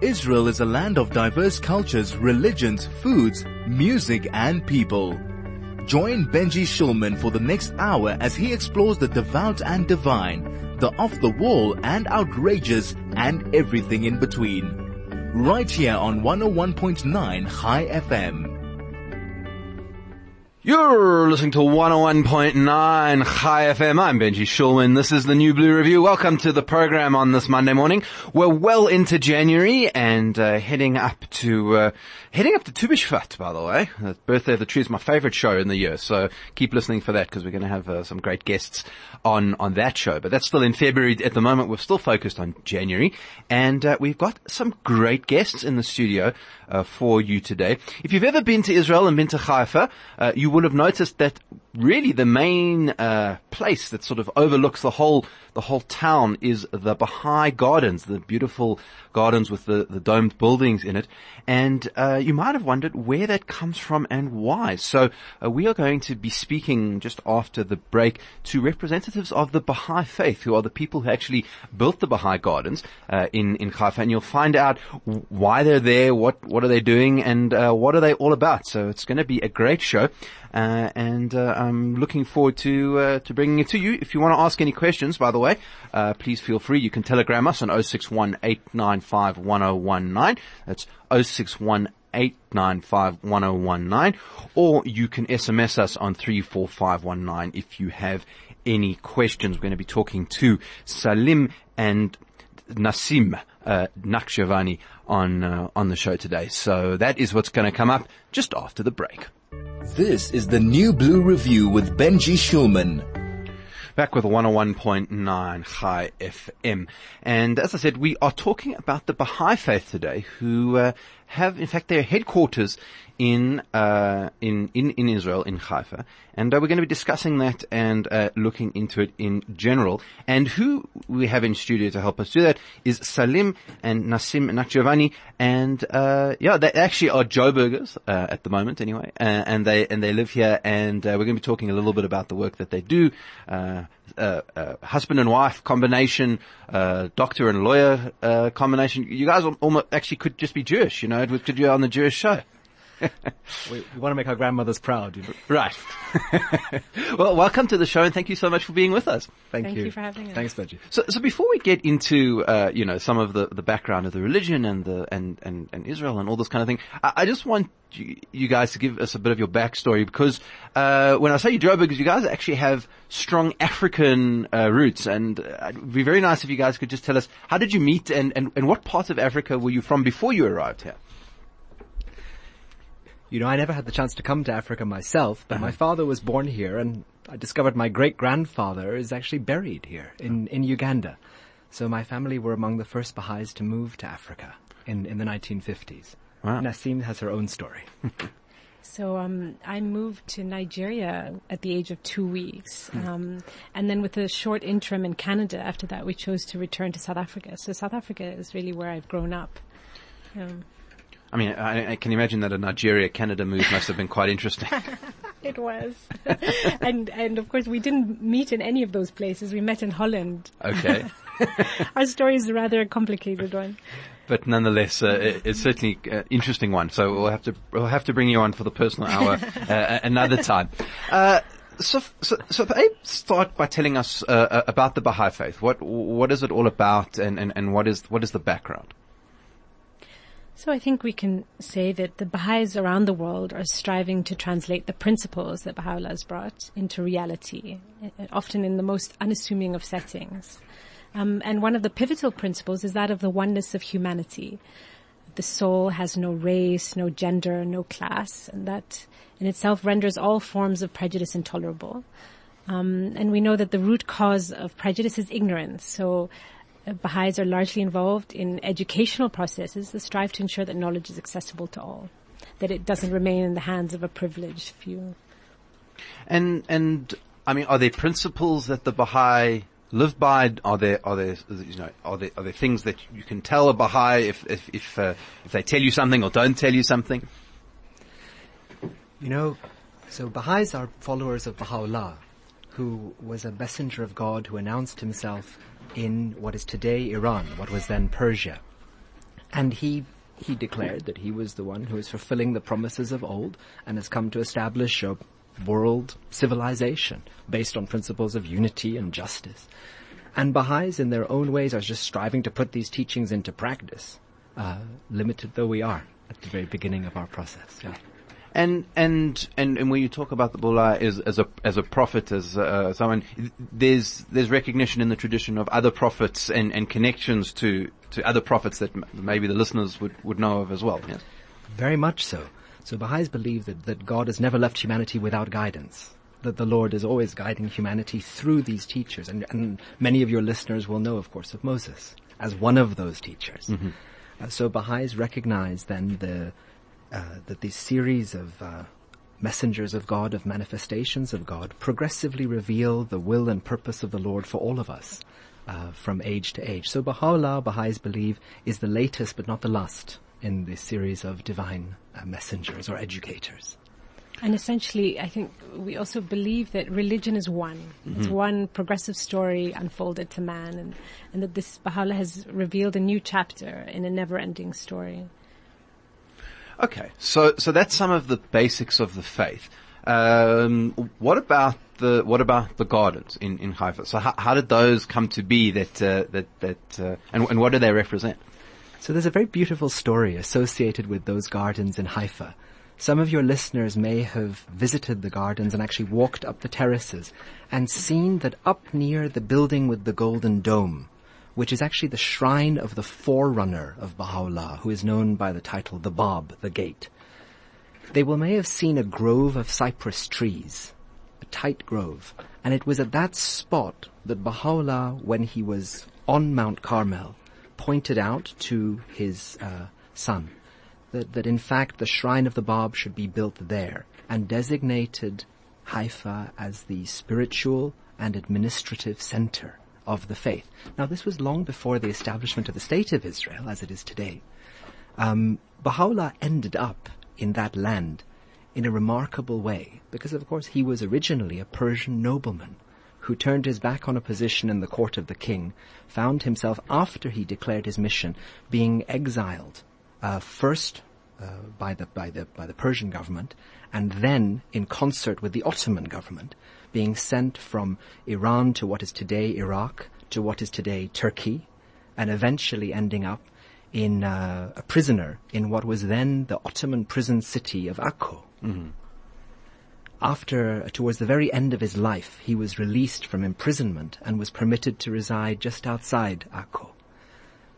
Israel is a land of diverse cultures, religions, foods, music, and people. Join Benji Shulman for the next hour as he explores the devout and divine, the off the wall and outrageous, and everything in between. Right here on 101.9 Chai FM. You're listening to 101.9 Chai FM. I'm Benji Shulman. This is the New Blue Review. Welcome to the program on this Monday morning. We're well into January and uh, heading up to uh, heading up to Tu B'Shvat, by the way. The Birthday of the Tree is my favorite show in the year, so keep listening for that because we're going to have uh, some great guests on on that show. But that's still in February. At the moment, we're still focused on January, and uh, we've got some great guests in the studio for you today. If you've ever been to Israel and been to Haifa, uh, you would have noticed that really the main uh, place that sort of overlooks the whole the whole town is the Baha'i Gardens, the beautiful gardens with the, the domed buildings in it. And uh, you might have wondered where that comes from and why. So uh, we are going to be speaking just after the break to representatives of the Baha'i faith, who are the people who actually built the Baha'i Gardens uh, in in Haifa, and you'll find out why they're there, what what are they doing, and uh, what are they all about. So it's going to be a great show. Uh, and uh, I'm looking forward to uh, to bringing it to you. If you want to ask any questions, by the way, uh, please feel free. You can telegram us on 061 895 1019. That's 061 895 or you can SMS us on 34519 if you have any questions. We're going to be talking to Salim and Naseem uh, Nakhjavani on uh, on the show today. So that is what's going to come up just after the break. This is the New Blue Review with Benji Shulman. Back with 101.9 Chai FM. And as I said, we are talking about the Baha'i faith today who uh, have, in fact, their headquarters in, uh, in, in, in Israel, in Haifa. And uh, we're going to be discussing that and uh, looking into it in general. And who we have in studio to help us do that is Salim and Naseem Nakhjavani. And uh, yeah, they actually are Joburgers uh, at the moment, anyway. Uh, and they and they live here. And we're going to be talking a little bit about the work that they do. husband and wife combination, doctor and lawyer combination. You guys almost actually could just be Jewish, you know. Could be on the Jewish show. we, we, want to make our grandmothers proud. You know? Right. well, welcome to the show and thank you so much for being with us. Thank, thank you. you. for having us. Thanks, Benji. So, so before we get into, uh, you know, some of the, the background of the religion and the, and, and, and Israel and all this kind of thing, I, I just want you, you, guys to give us a bit of your backstory because, uh, when I say you Joburgers, you guys actually have strong African, uh, roots and uh, it'd be very nice if you guys could just tell us, how did you meet and, and, and what part of Africa were you from before you arrived here? You know, I never had the chance to come to Africa myself, but uh-huh. my father was born here and I discovered my great grandfather is actually buried here in, in Uganda. So my family were among the first Baha'is to move to Africa in, in the 1950s. Wow. Naseem has her own story. So um, I moved to Nigeria at the age of two weeks, hmm. um, and then with a short interim in Canada. After that, we chose to return to South Africa. So South Africa is really where I've grown up. Um, I mean, I, I, can imagine that a Nigeria-Canada move must have been quite interesting. it was, and and of course we didn't meet in any of those places. We met in Holland. Okay. Our story is a rather complicated one. But nonetheless, uh, it, it's certainly an uh, interesting one. So we'll have to we'll have to bring you on for the personal hour uh, another time. Uh, so, so, so start by telling us uh, uh, about the Baha'i faith. What what is it all about, and, and, and what is what is the background? So I think we can say that the Baha'is around the world are striving to translate the principles that Baha'u'llah has brought into reality, often in the most unassuming of settings. Um, and one of the pivotal principles is that of the oneness of humanity. The soul has no race, no gender, no class, and that in itself renders all forms of prejudice intolerable. Um, and we know that the root cause of prejudice is ignorance. So Baha'is are largely involved in educational processes that strive to ensure that knowledge is accessible to all, that it doesn't remain in the hands of a privileged few. And and I mean, are there principles that the Baha'i live by? Are there are there you know are there are there things that you can tell a Baha'i if if if, uh, if they tell you something or don't tell you something? You know, so Baha'is are followers of Baha'u'llah, who was a messenger of God who announced himself in what is today Iran, what was then Persia. And he he declared that he was the one who is fulfilling the promises of old and has come to establish a world civilization based on principles of unity and justice. And Baha'is in their own ways are just striving to put these teachings into practice, uh, limited though we are at the very beginning of our process. Yeah. And and and and when you talk about the Baha'u'llah as as a as a prophet, as uh, someone, there's there's recognition in the tradition of other prophets and, and connections to to other prophets that m- maybe the listeners would, would know of as well. Yes. Very much so. So Baha'is believe that, that God has never left humanity without guidance. That the Lord is always guiding humanity through these teachers. And, and many of your listeners will know, of course, of Moses as one of those teachers. Uh, so Baha'is recognize then the, uh, that these series of uh, messengers of God, of manifestations of God, progressively reveal the will and purpose of the Lord for all of us uh, from age to age. So Baha'u'llah, Baha'is believe, is the latest but not the last in this series of divine uh, messengers or educators. And essentially, I think we also believe that religion is one. It's one progressive story unfolded to man, and, and that this Baha'u'llah has revealed a new chapter in a never-ending story. Okay, so so that's some of the basics of the faith. Um, what about the what about the gardens in in Haifa? So how, how did those come to be? That uh, that that uh, and and what do they represent? So there's a very beautiful story associated with those gardens in Haifa. Some of your listeners may have visited the gardens and actually walked up the terraces and seen that up near the building with the golden dome, which is actually the shrine of the forerunner of Baha'u'llah, who is known by the title the Bab, the Gate. They will may have seen a grove of cypress trees, a tight grove, and it was at that spot that Baha'u'llah, when he was on Mount Carmel, pointed out to his uh, son that, that in fact the shrine of the Bab should be built there and designated Haifa as the spiritual and administrative center of the faith. Now this was long before the establishment of the state of Israel as it is today. Um, Baha'u'llah ended up in that land in a remarkable way because of course he was originally a Persian nobleman who turned his back on a position in the court of the king, found himself after he declared his mission being exiled uh, first uh, by the by the by the Persian government, and then in concert with the Ottoman government, being sent from Iran to what is today Iraq to what is today Turkey, and eventually ending up in uh, a prisoner in what was then the Ottoman prison city of Akko. After, towards the very end of his life, he was released from imprisonment and was permitted to reside just outside Akko.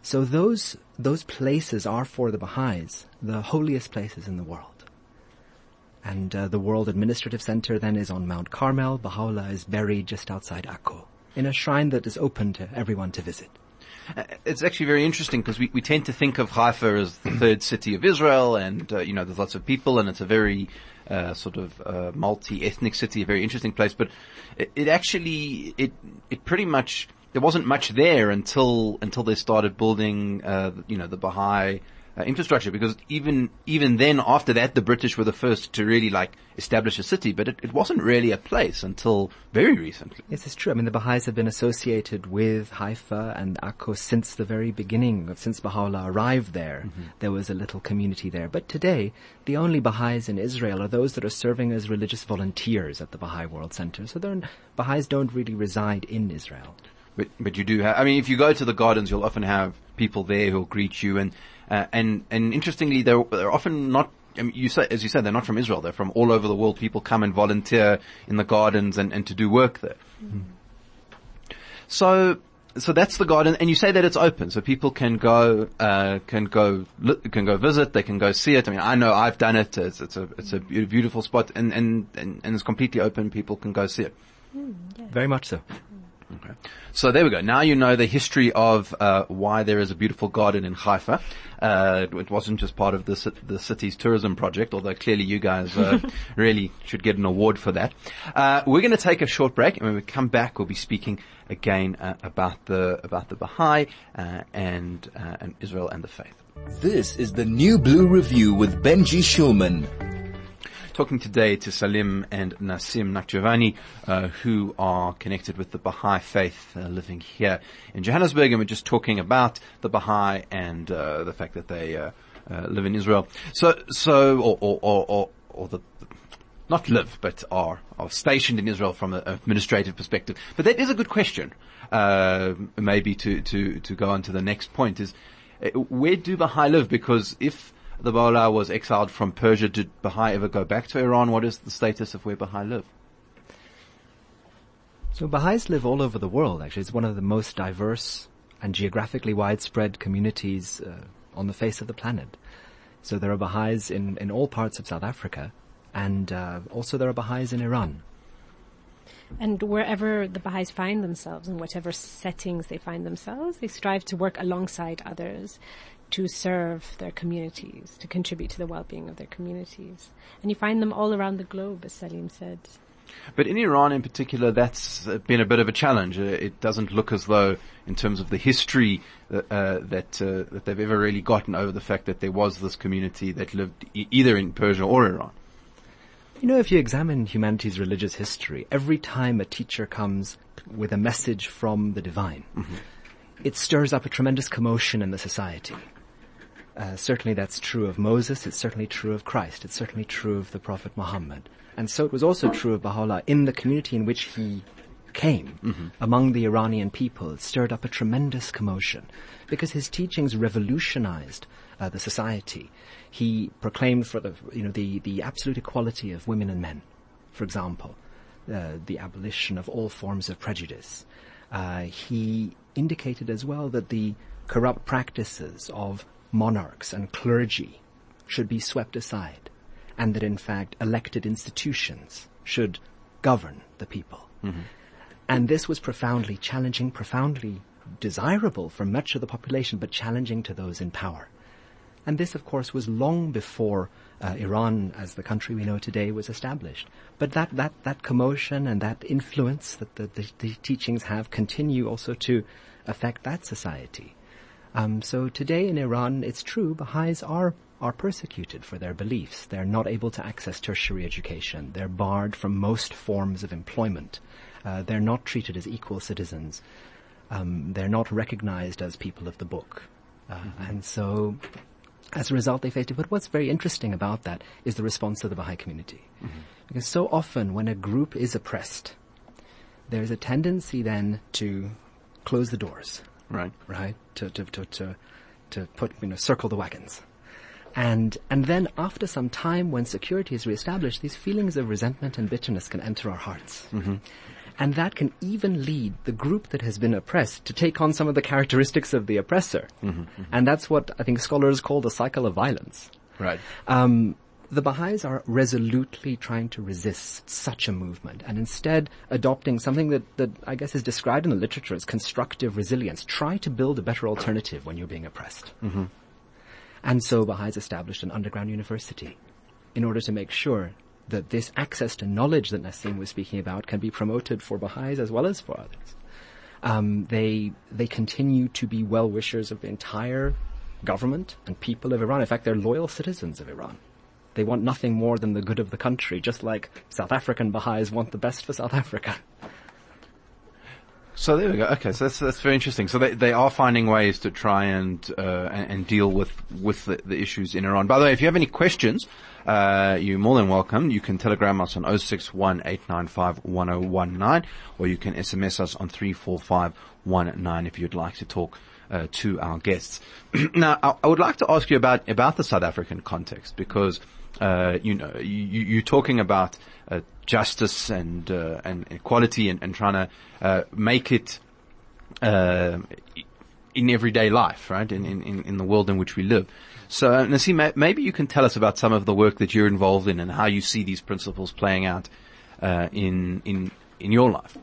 So those, those places are for the Baha'is the holiest places in the world. And uh, the World Administrative Center then is on Mount Carmel. Baha'u'llah is buried just outside Akko in a shrine that is open to everyone to visit. Uh, It's actually very interesting because we, we tend to think of Haifa as the third city of Israel, and uh, you know there's lots of people, and it's a very uh, sort of uh, multi-ethnic city, a very interesting place. But it, it actually it it pretty much there wasn't much there until until they started building uh, you know the Baha'i uh, infrastructure because even even then after that the British were the first to really like establish a city, but it, it wasn't really a place until very recently. Yes, it's true. I mean, the Baha'is have been associated with Haifa and Akko since the very beginning, since Baha'u'llah arrived there. There was a little community there. But today, the only Baha'is in Israel are those that are serving as religious volunteers at the Baha'i World Center. So they're, Baha'is don't really reside in Israel. But, but you do have, I mean, if you go to the gardens, you'll often have people there who'll greet you and, uh, and, and interestingly, they're, they're often not, I mean, you say, as you said, they're not from Israel. They're from all over the world. People come and volunteer in the gardens and, and to do work there. So, so that's the garden, and you say that it's open, so people can go, uh, can go, li- can go visit. They can go see it. I mean, I know I've done it. It's, it's a, it's a beautiful spot, and, and, and, and it's completely open. People can go see it. Very much so. Okay. So there we go. Now you know the history of uh, why there is a beautiful garden in Haifa. Uh, it wasn't just part of the, the city's tourism project, although clearly you guys uh, really should get an award for that. Uh, we're going to take a short break, and when we come back, we'll be speaking again uh, about the about the Baha'i uh, and uh, and Israel and the faith. This is the New Blue Review with Benji Shulman. Talking today to Salim and Naseem Nakhjavani, uh, who are connected with the Baha'i faith, uh, living here in Johannesburg, and we're just talking about the Baha'i and uh, the fact that they uh, uh, live in Israel. So, so, or, or, or, or, or the not live, but are, are stationed in Israel from an administrative perspective. But that is a good question. Uh, maybe to, to, to go on to the next point is, uh, where do Baha'i live? Because if the Baha'u'llah was exiled from Persia, did Baha'i ever go back to Iran? What is the status of where Baha'i live? So Baha'is live all over the world, actually. It's one of the most diverse and geographically widespread communities uh, on the face of the planet. So there are Baha'is in, in all parts of South Africa, and uh, also there are Baha'is in Iran. And wherever the Baha'is find themselves, in whatever settings they find themselves, they strive to work alongside others to serve their communities, to contribute to the well-being of their communities. And you find them all around the globe, as Salim said. But in Iran in particular, that's been a bit of a challenge. Uh, it doesn't look as though, in terms of the history, uh, uh, that uh, that they've ever really gotten over the fact that there was this community that lived e- either in Persia or Iran. You know, if you examine humanity's religious history, every time a teacher comes with a message from the divine, mm-hmm. it stirs up a tremendous commotion in the society. Uh, certainly that's true of Moses, it's certainly true of Christ, it's certainly true of the Prophet Muhammad. And so it was also true of Baha'u'llah in the community in which he came mm-hmm. among the Iranian people. It stirred up a tremendous commotion because his teachings revolutionized uh, the society. He proclaimed for the, you know, the, the absolute equality of women and men, for example, uh, the abolition of all forms of prejudice. Uh, he indicated as well that the corrupt practices of monarchs and clergy should be swept aside, and that in fact elected institutions should govern the people. Mm-hmm. And this was profoundly challenging, profoundly desirable for much of the population, but challenging to those in power. And this, of course, was long before uh, Iran, as the country we know today, was established. But that, that, that commotion and that influence that the, the, the teachings have continue also to affect that society. Um, so today in Iran, it's true, Baha'is are are persecuted for their beliefs. They're not able to access tertiary education. They're barred from most forms of employment. Uh, they're not treated as equal citizens. Um, they're not recognized as people of the book. Uh, mm-hmm. And so, as a result, they face it. But what's very interesting about that is the response of the Baha'i community. Mm-hmm. Because so often when a group is oppressed, there's a tendency then to close the doors Right. Right. To, to, to, to, to put, you know, circle the wagons. And, and then after some time when security is reestablished, these feelings of resentment and bitterness can enter our hearts. Mm-hmm. And that can even lead the group that has been oppressed to take on some of the characteristics of the oppressor. Mm-hmm, mm-hmm. And that's what I think scholars call the cycle of violence. Right. Um, the Baha'is are resolutely trying to resist such a movement and instead adopting something that, that I guess is described in the literature as constructive resilience. Try to build a better alternative when you're being oppressed. Mm-hmm. And so Baha'is established an underground university in order to make sure that this access to knowledge that Naseem was speaking about can be promoted for Baha'is as well as for others. Um, they they continue to be well wishers of the entire government and people of Iran. In fact, they're loyal citizens of Iran. They want nothing more than the good of the country, just like South African Baha'is want the best for South Africa. So there we go. Okay, so that's that's very interesting. So they they are finding ways to try and uh, and, deal with with the, the, issues in Iran. By the way, if you have any questions, uh, you're more than welcome. You can telegram us on 0618951019 or you can SMS us on 34519 if you'd like to talk uh, to our guests. now, I, I, would like to ask you about about the South African context because uh, you know, you, are talking about uh, justice and uh, and equality and, and trying to uh, make it uh, in everyday life, right? In, in in the world in which we live. So, Naseem, maybe you can tell us about some of the work that you're involved in and how you see these principles playing out in in in your life.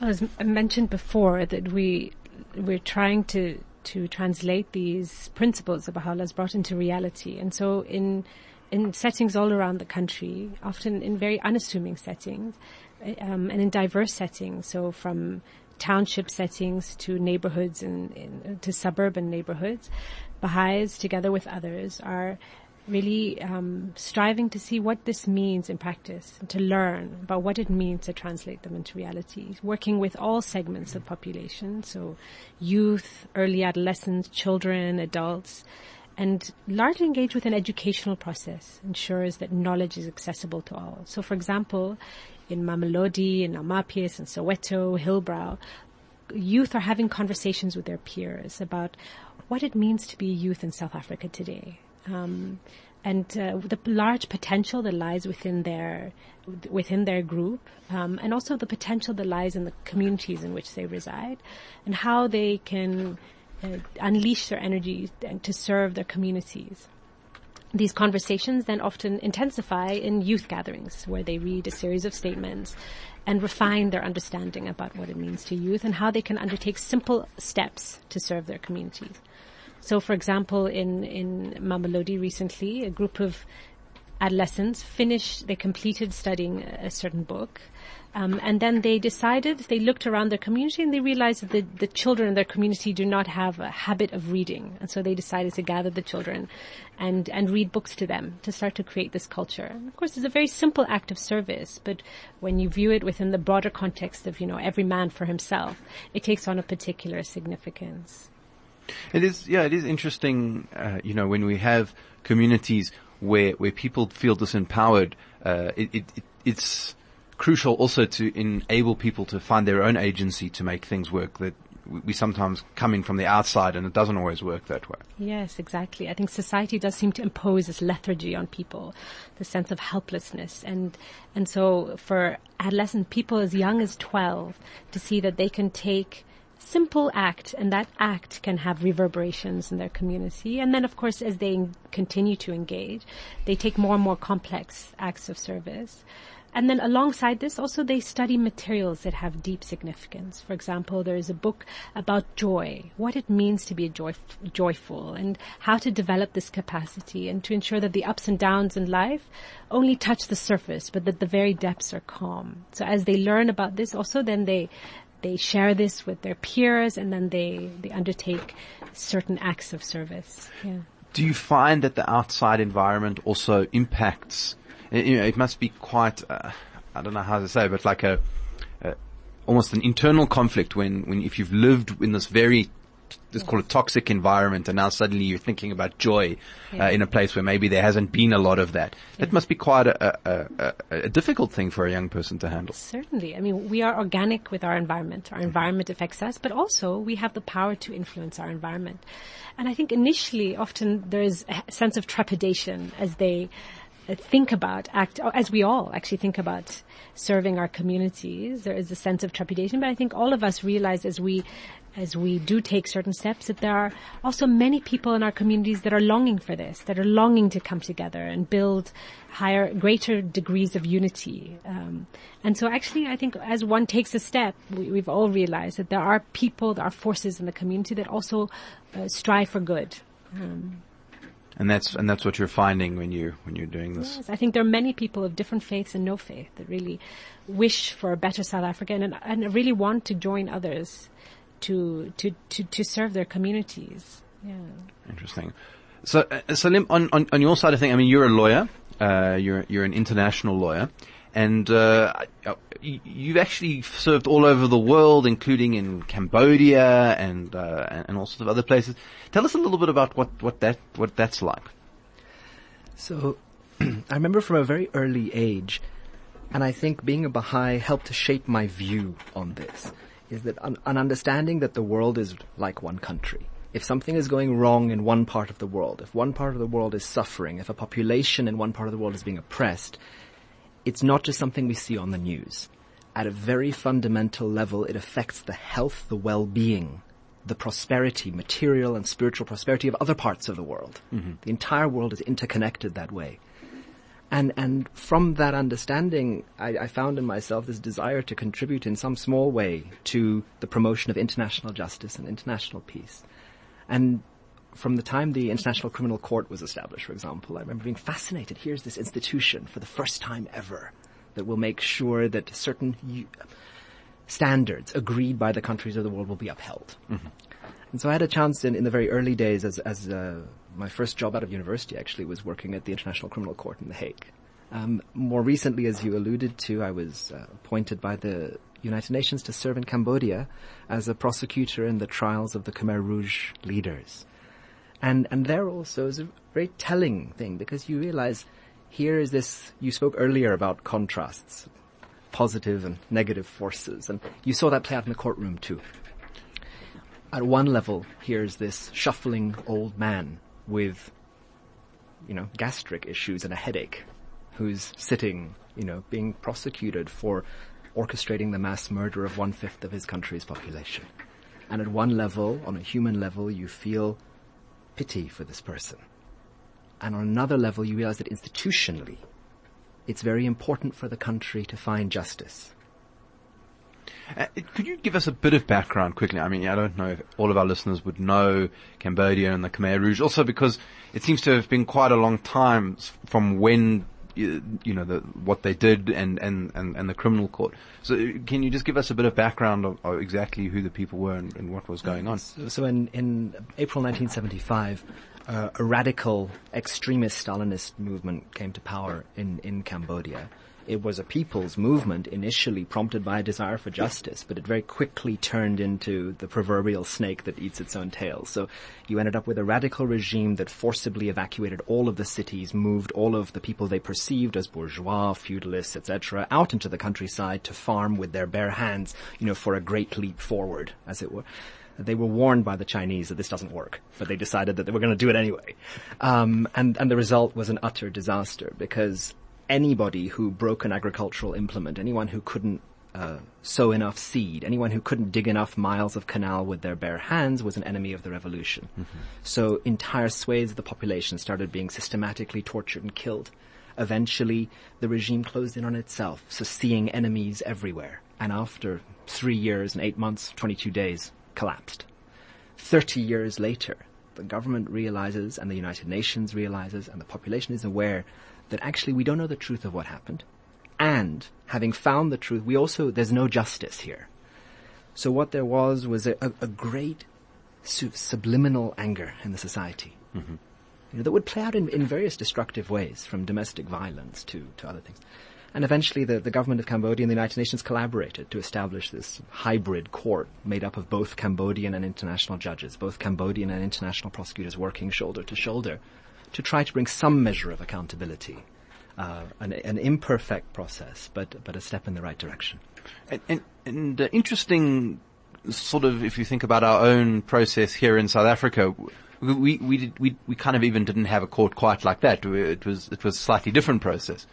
Well, as I mentioned before, that we we're trying to to translate these principles that Baha'u'llah brought into reality. And so in, in settings all around the country, often in very unassuming settings, um, and in diverse settings, so from township settings to neighborhoods and, to suburban neighborhoods, Baha'is, together with others, are really um, striving to see what this means in practice, to learn about what it means to translate them into reality. Working with all segments of population, so youth, early adolescents, children, adults, and largely engage with an educational process ensures that knowledge is accessible to all. So, for example, in Mamelodi, in Amapies, in Soweto, Hillbrow, youth are having conversations with their peers about what it means to be a youth in South Africa today. Um, and uh, the large potential that lies within their within their group, um, and also the potential that lies in the communities in which they reside, and how they can uh, unleash their energy to serve their communities. These conversations then often intensify in youth gatherings where they read a series of statements and refine their understanding about what it means to youth and how they can undertake simple steps to serve their communities. So, for example, in, in Mamelodi recently, a group of adolescents finished, they completed studying a certain book. Um, and then they decided, they looked around their community and they realized that the, the children in their community do not have a habit of reading. And so they decided to gather the children and, and read books to them to start to create this culture. And of course, it's a very simple act of service, but when you view it within the broader context of, you know, every man for himself, it takes on a particular significance. It is, yeah, it is interesting, uh, you know, when we have communities where, where people feel disempowered, uh, it, it, it, it's crucial also to enable people to find their own agency to make things work that we sometimes come in from the outside and it doesn't always work that way. Yes, exactly. I think society does seem to impose this lethargy on people, the sense of helplessness. And, and so for adolescent people as young as 12 to see that they can take simple act and that act can have reverberations in their community. And then of course as they continue to engage, they take more and more complex acts of service. And then alongside this, also they study materials that have deep significance. For example, there is a book about joy, what it means to be joy, joyful and how to develop this capacity and to ensure that the ups and downs in life only touch the surface, but that the very depths are calm. So as they learn about this, also then they, they share this with their peers and then they, they undertake certain acts of service. Yeah. Do you find that the outside environment also impacts, you know, it must be quite, uh, I don't know how to say, but like a, a, almost an internal conflict when, when if you've lived in this very let's call it toxic environment and now suddenly you're thinking about joy uh, in a place where maybe there hasn't been a lot of that. That must be quite a, a, a, a, difficult thing for a young person to handle. Certainly. I mean, we are organic with our environment. Our environment affects us, but also we have the power to influence our environment. And I think initially often there is a sense of trepidation as they uh, think about act as we all actually think about serving our communities there is a sense of trepidation but i think all of us realize as we as we do take certain steps that there are also many people in our communities that are longing for this, that are longing to come together and build higher, greater degrees of unity. Um, and so actually I think as one takes a step, we, have all realized that there are people, there are forces in the community that also uh, strive for good. Um, and that's and that's what you're finding when you when you're doing this. Yes, I think there are many people of different faiths and no faith that really wish for a better South Africa and, and really want to join others to, to, to, to serve their communities. Yeah. Interesting. So, uh, Salim, on, on, on your side of things, I mean, you're a lawyer. Uh, you're, you're an international lawyer. And, uh, you've actually served all over the world, including in Cambodia and, uh, and all sorts of other places. Tell us a little bit about what, what that, what that's like. So, I remember from a very early age, and I think being a Baha'i helped to shape my view on this is that an, an understanding that the world is like one country. If something is going wrong in one part of the world, if one part of the world is suffering, if a population in one part of the world is being oppressed, it's not just something we see on the news. At a very fundamental level, it affects the health, the well-being, the prosperity, material and spiritual prosperity of other parts of the world. Mm-hmm. The entire world is interconnected that way. And, and from that understanding, I, I, found in myself this desire to contribute in some small way to the promotion of international justice and international peace. And from the time the International Criminal Court was established, for example, I remember being fascinated. Here's this institution for the first time ever that will make sure that certain u- standards agreed by the countries of the world will be upheld. Mm-hmm. And so I had a chance in, in the very early days as, as uh, my first job out of university actually was working at the International Criminal Court in The Hague. Um, more recently, as you alluded to, I was uh, appointed by the United Nations to serve in Cambodia as a prosecutor in the trials of the Khmer Rouge leaders. And, and there also is a very telling thing because you realize here is this, you spoke earlier about contrasts, positive and negative forces, and you saw that play out in the courtroom too. At one level, here's this shuffling old man with, you know, gastric issues and a headache who's sitting, you know, being prosecuted for orchestrating the mass murder of one fifth of his country's population. And at one level, on a human level, you feel pity for this person. And on another level, you realize that institutionally, it's very important for the country to find justice. Uh, could you give us a bit of background quickly? I mean, I don't know if all of our listeners would know Cambodia and the Khmer Rouge, also because it seems to have been quite a long time from when you, know the, what they did and, and, and, and, the criminal court. So, can you just give us a bit of background of, of exactly who the people were and, and what was going on? So, so in, in April 1975, uh, a radical extremist Stalinist movement came to power in, in Cambodia. It was a people's movement initially prompted by a desire for justice, but it very quickly turned into the proverbial snake that eats its own tail. So you ended up with a radical regime that forcibly evacuated all of the cities, moved all of the people they perceived as bourgeois, feudalists, etc., out into the countryside to farm with their bare hands, you know, for a great leap forward, as it were they were warned by the Chinese that this doesn't work, but they decided that they were going to do it anyway. Um, and, and the result was an utter disaster because anybody who broke an agricultural implement, anyone who couldn't uh, sow enough seed, anyone who couldn't dig enough miles of canal with their bare hands was an enemy of the revolution. Mm-hmm. So entire swathes of the population started being systematically tortured and killed. Eventually, the regime closed in on itself, so seeing enemies everywhere. And after three years and eight months, 22 days, collapsed. 30 years later, the government realizes and the United Nations realizes and the population is aware that actually we don't know the truth of what happened. And having found the truth, we also, there's no justice here. So what there was was a, a, a great su- subliminal anger in the society. Mm-hmm. You know, that would play out in, in various destructive ways, from domestic violence to, to other things. And eventually the, the government of Cambodia and the United Nations collaborated to establish this hybrid court made up of both Cambodian and international judges, both Cambodian and international prosecutors working shoulder to shoulder to try to bring some measure of accountability. Uh, an, an, imperfect process, but, but a step in the right direction. And, and, and uh, interesting sort of, if you think about our own process here in South Africa, we, we, did, we, we kind of even didn't have a court quite like that. It was, it was a slightly different process.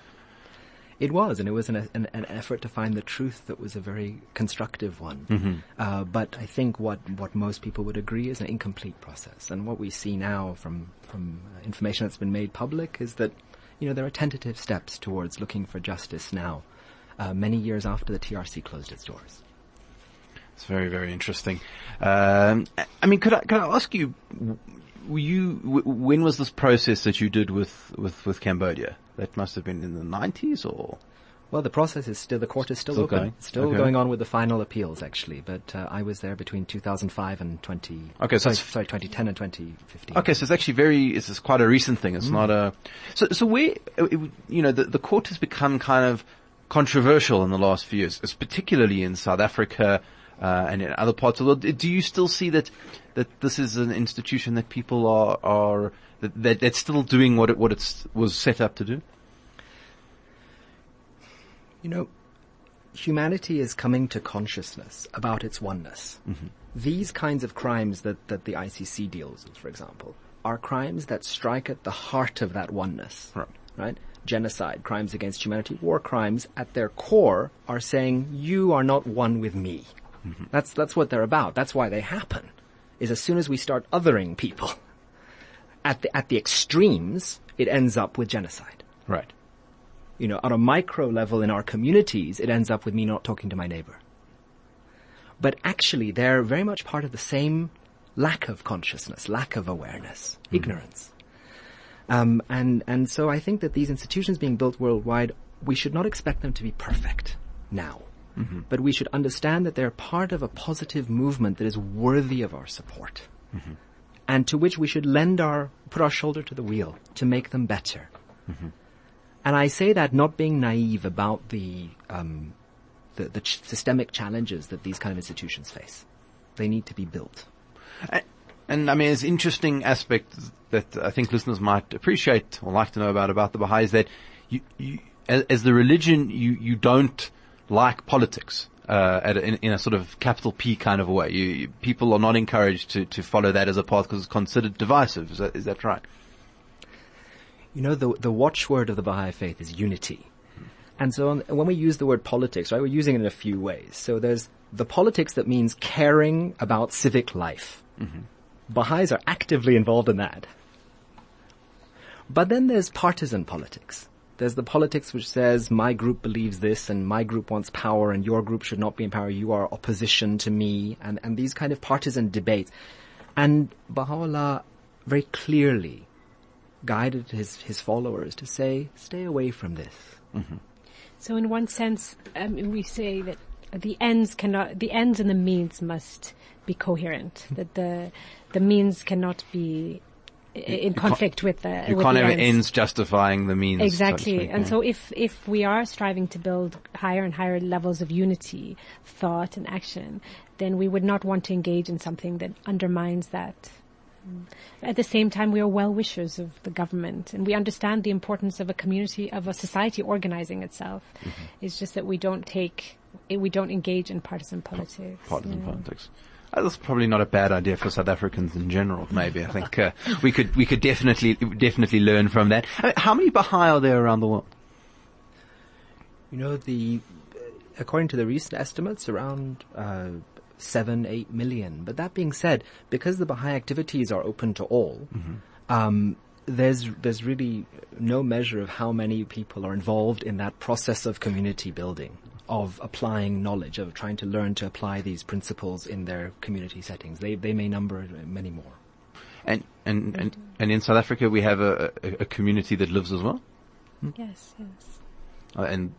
It was, and it was an, an, an, effort to find the truth that was a very constructive one. Mm-hmm. Uh, but I think what, what most people would agree is an incomplete process. And what we see now from, from information that's been made public is that, you know, there are tentative steps towards looking for justice now, uh, many years after the TRC closed its doors. It's very, very interesting. Um, I mean, could I, could I ask you, you, when was this process that you did with, with, with Cambodia? That must have been in the 90s or? Well, the process is still, the court is still, still open. Going. Still okay. going on with the final appeals, actually. But uh, I was there between 2005 and 20. Okay, so sorry, sorry 2010 and 2015. Okay, so it's actually very, it's, quite a recent thing. It's mm. not a. So, so where, it, you know, the, the court has become kind of controversial in the last few years, it's particularly in South Africa. Uh, and in other parts of the world, do you still see that that this is an institution that people are are that, that that's still doing what it what it was set up to do? You know, humanity is coming to consciousness about its oneness. Mm-hmm. These kinds of crimes that, that the ICC deals with, for example, are crimes that strike at the heart of that oneness. Right. Right? Genocide, crimes against humanity, war crimes at their core are saying, you are not one with me. Mm-hmm. That's, that's what they're about. That's why they happen. Is as soon as we start othering people at the, at the extremes, it ends up with genocide. Right you know, on a micro level in our communities, it ends up with me not talking to my neighbor. But actually, they're very much part of the same lack of consciousness, lack of awareness, mm-hmm. ignorance. Um, and and so I think that these institutions being built worldwide, we should not expect them to be perfect now, mm-hmm. but we should understand that they're part of a positive movement that is worthy of our support. Mm-hmm. and to which we should lend our, put our shoulder to the wheel to make them better. And I say that not being naive about the, um, the, the ch- systemic challenges that these kind of institutions face. They need to be built. And, and I mean, it's interesting aspect that I think listeners might appreciate or like to know about about the Baha'i is that you, you as, as the religion, you you don't like politics. Uh, at a, in, in a sort of capital P kind of a way. You, you, people are not encouraged to, to follow that as a path because it's considered divisive. Is that, is that right? You know, the, the watchword of the Baha'i faith is unity. And so on, when we use the word politics, right, we're using it in a few ways. So there's the politics that means caring about civic life. Baha'is are actively involved in that. But then there's partisan politics. There's the politics which says my group believes this and my group wants power and your group should not be in power. You are opposition to me and, and these kind of partisan debates. And Baha'u'llah very clearly guided his, his followers to say, stay away from this. So in one sense, um, we say that the ends cannot, the ends and the means must be coherent. That the the means cannot be i- in conflict with the. You with can't the have ends. ends justifying the means. so Exactly. speak, and yeah. so if, if we are striving to build higher and higher levels of unity, thought and action, then we would not want to engage in something that undermines that. At the same time, we are well wishers of the government and we understand the importance of a community, of a society organizing itself. Mm-hmm. It's just that we don't take, we don't engage in partisan politics. partisan Yeah. politics. Uh, That's probably not a bad idea for South Africans in general. Maybe I think uh, we could we could definitely definitely learn from that. I mean, how many Baha'i are there around the world? You know, the, according to the recent estimates, around, uh, seven, eight million. But that being said, because the Baha'i activities are open to all, um, there's, there's really no measure of how many people are involved in that process of community building, of applying knowledge, of trying to learn to apply these principles in their community settings. They, they may number many more. And and and, and in South Africa we have a, a, a community that lives as well. Yes, yes. Uh, and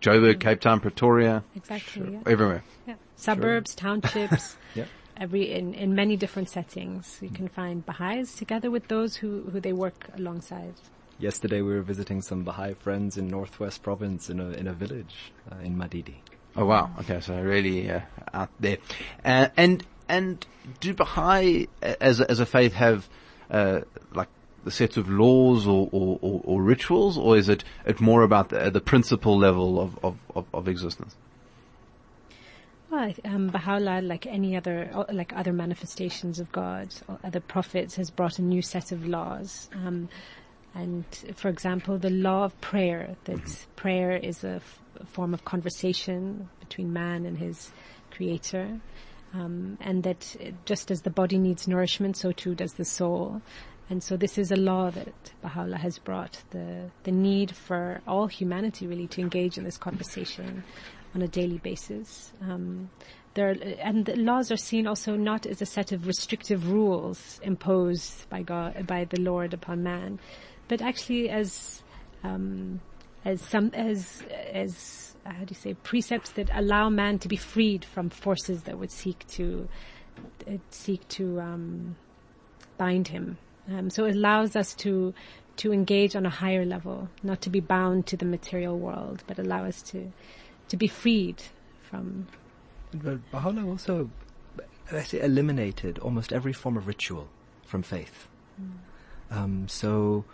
Joburg, Cape Town, Pretoria, Exactly. Yeah. everywhere. Yeah. Suburbs, townships, Yeah. every in, in many different settings. You can find Baha'is together with those who, who they work alongside. Yesterday we were visiting some Baha'i friends in Northwest Province in a, in a village, uh, in Madidi. Oh wow. Okay, so really uh, out there. Uh, and and do Baha'i as a, as a faith have uh, like the sets of laws or, or, or, or rituals, or is it it more about the, the principle level of, of, of, of existence? Well, um, Baha'u'llah, like any other, uh, like other manifestations of God, or other prophets, has brought a new set of laws. Um, and for example, the law of prayer, that prayer is a f- a form of conversation between man and his creator. Um, and that uh, just as the body needs nourishment, so too does the soul. And so this is a law that Baha'u'llah has brought, the, the need for all humanity really to engage in this conversation on a daily basis. Um, there, and the laws are seen also not as a set of restrictive rules imposed by God, by the Lord upon man, but actually as, um, as some, as, as, how do you say, precepts that allow man to be freed from forces that would seek to, uh, seek to, um, bind him. Um, so it allows us to to engage on a higher level, not to be bound to the material world, but allow us to to be freed from. But Baha'u'llah also I say, eliminated almost every form of ritual from faith. Um, so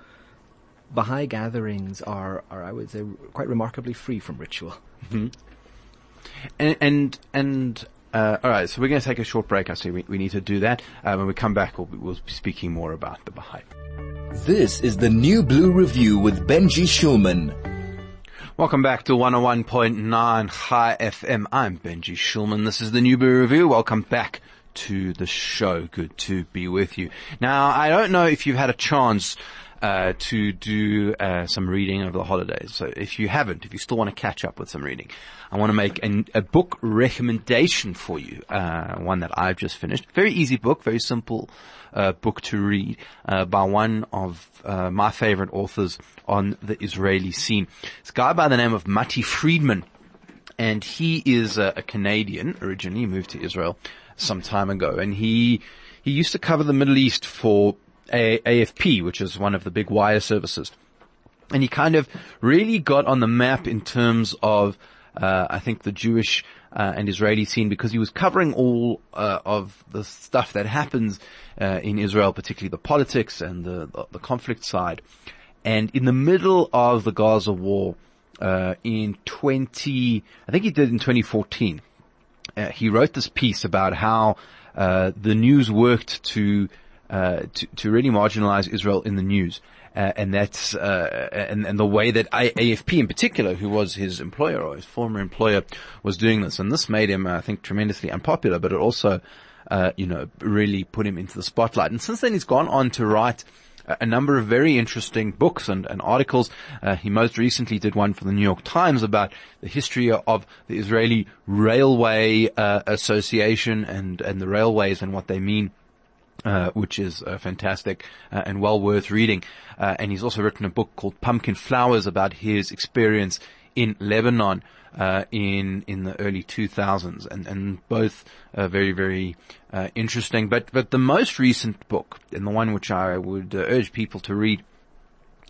Baha'i gatherings are, are, I would say, quite remarkably free from ritual. And and, and uh, all right, so we're going to take a short break. I see we, we need to do that. Uh, when we come back, we'll, be- we'll be speaking more about the Baha'i. This is the New Blue Review with Benji Shulman. Welcome back to 101.9 Chai FM. I'm Benji Shulman. This is the New Blue Review. Welcome back to the show. Good to be with you. Now, I don't know if you've had a chance uh, to do uh, some reading over the holidays. So if you haven't, if you still want to catch up with some reading, I want to make an, a book recommendation for you. Uh, one that I've just finished. Very easy book, very simple uh, book to read uh, by one of my favorite authors on the Israeli scene. It's a guy by the name of Matti Friedman and he is a, a Canadian originally. Moved to Israel some time ago, and he he used to cover the Middle East for A- AFP, which is one of the big wire services. And he kind of really got on the map in terms of, uh, I think the Jewish uh, and Israeli scene because he was covering all uh, of the stuff that happens uh, in Israel, particularly the politics and the, the, the conflict side. And in the middle of the Gaza war, uh, in 20, I think he did in 2014, uh, he wrote this piece about how uh, the news worked to, to to really marginalize Israel in the news. Uh, and that's uh, and, and the way that I, AFP in particular, who was his employer or his former employer, was doing this, and this made him, I think, tremendously unpopular. But it also, uh, you know, really put him into the spotlight. And since then, he's gone on to write a number of very interesting books and, and articles. Uh, he most recently did one for the New York Times about the history of the Israeli Railway uh, Association and, and the railways and what they mean. Uh, which is uh, fantastic uh, and well worth reading. Uh, and he's also written a book called Pumpkin Flowers about his experience in Lebanon uh, in in the early 2000s, and and both very very interesting. But but the most recent book, and the one which I would urge people to read,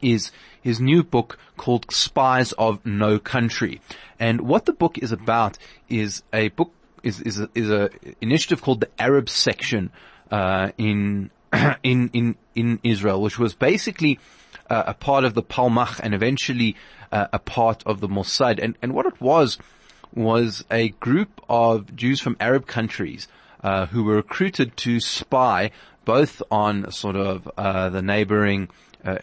is his new book called Spies of No Country. And what the book is about is a book is is a, is a initiative called the Arab Section uh, in in in in Israel, which was basically uh, a part of the Palmach and eventually uh, a part of the Mossad. And and what it was was a group of Jews from Arab countries uh, who were recruited to spy both on sort of uh, the neighboring uh,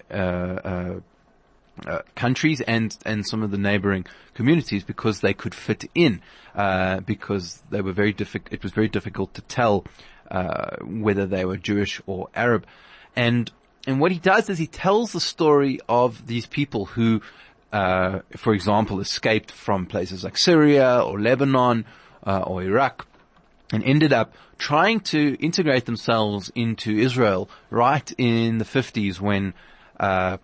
countries and and some of the neighboring communities because they could fit in uh, because they were very difficult. It was very difficult to tell uh, whether they were Jewish or Arab, and and what he does is he tells the story of these people who, uh, for example, escaped from places like Syria or Lebanon uh, or Iraq, and ended up trying to integrate themselves into Israel right in the 50s when uh,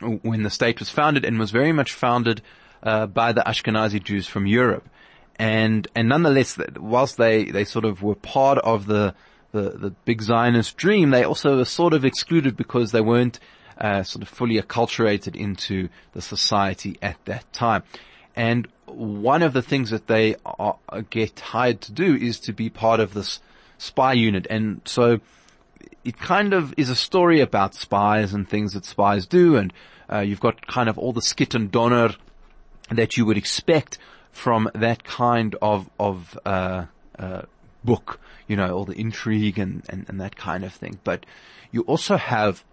when the state was founded and was very much founded uh, by the Ashkenazi Jews from Europe. And, and nonetheless, whilst they, they sort of were part of the, the, the big Zionist dream, they also were sort of excluded because they weren't uh, sort of fully acculturated into the society at that time. And one of the things that they are, get hired to do is to be part of this spy unit. And so it kind of is a story about spies and things that spies do and uh, you've got kind of all the skit and donner that you would expect from that kind of of uh, uh, book. You know, all the intrigue and, and, and that kind of thing. But you also have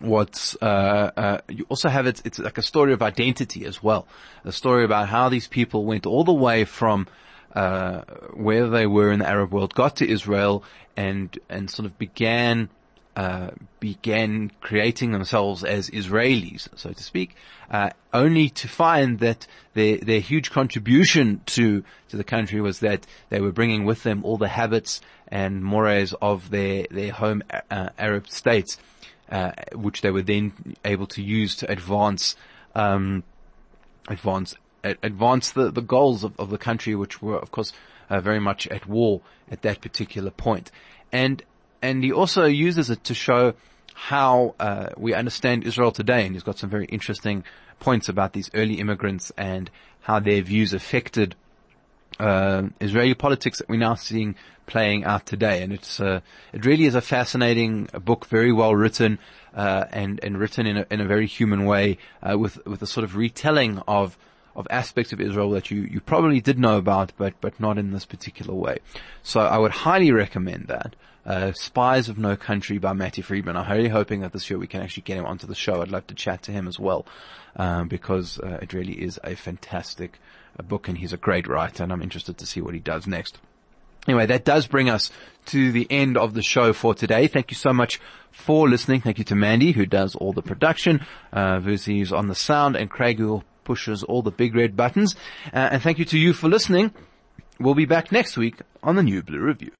what's uh, uh, you also have it, it's like a story of identity as well, a story about how these people went all the way from uh, where they were in the Arab world, got to Israel, and and sort of began uh, began creating themselves as Israelis, so to speak, uh, only to find that their their huge contribution to to the country was that they were bringing with them all the habits and mores of their their home uh, Arab states, uh, which they were then able to use to advance um, advance advance the the goals of, of the country, which were of course uh, very much at war at that particular point, and and he also uses it to show how uh, we understand Israel today, and he's got some very interesting points about these early immigrants and how their views affected uh, Israeli politics that we're now seeing playing out today. And it's uh, it really is a fascinating book, very well written, uh, and and written in a, in a very human way, uh, with with a sort of retelling of of aspects of Israel that you, you probably did know about, but, but not in this particular way. So I would highly recommend that. Uh, Spies of No Country by Matti Friedman. I'm really hoping that this year we can actually get him onto the show. I'd love to chat to him as well, um, because uh, it really is a fantastic uh, book and he's a great writer and I'm interested to see what he does next. Anyway, that does bring us to the end of the show for today. Thank you so much for listening. Thank you to Mandy, who does all the production, uh, is on the sound, and Craig, who pushes all the big red buttons. Uh, and thank you to you for listening. We'll be back next week on the New Blue Review.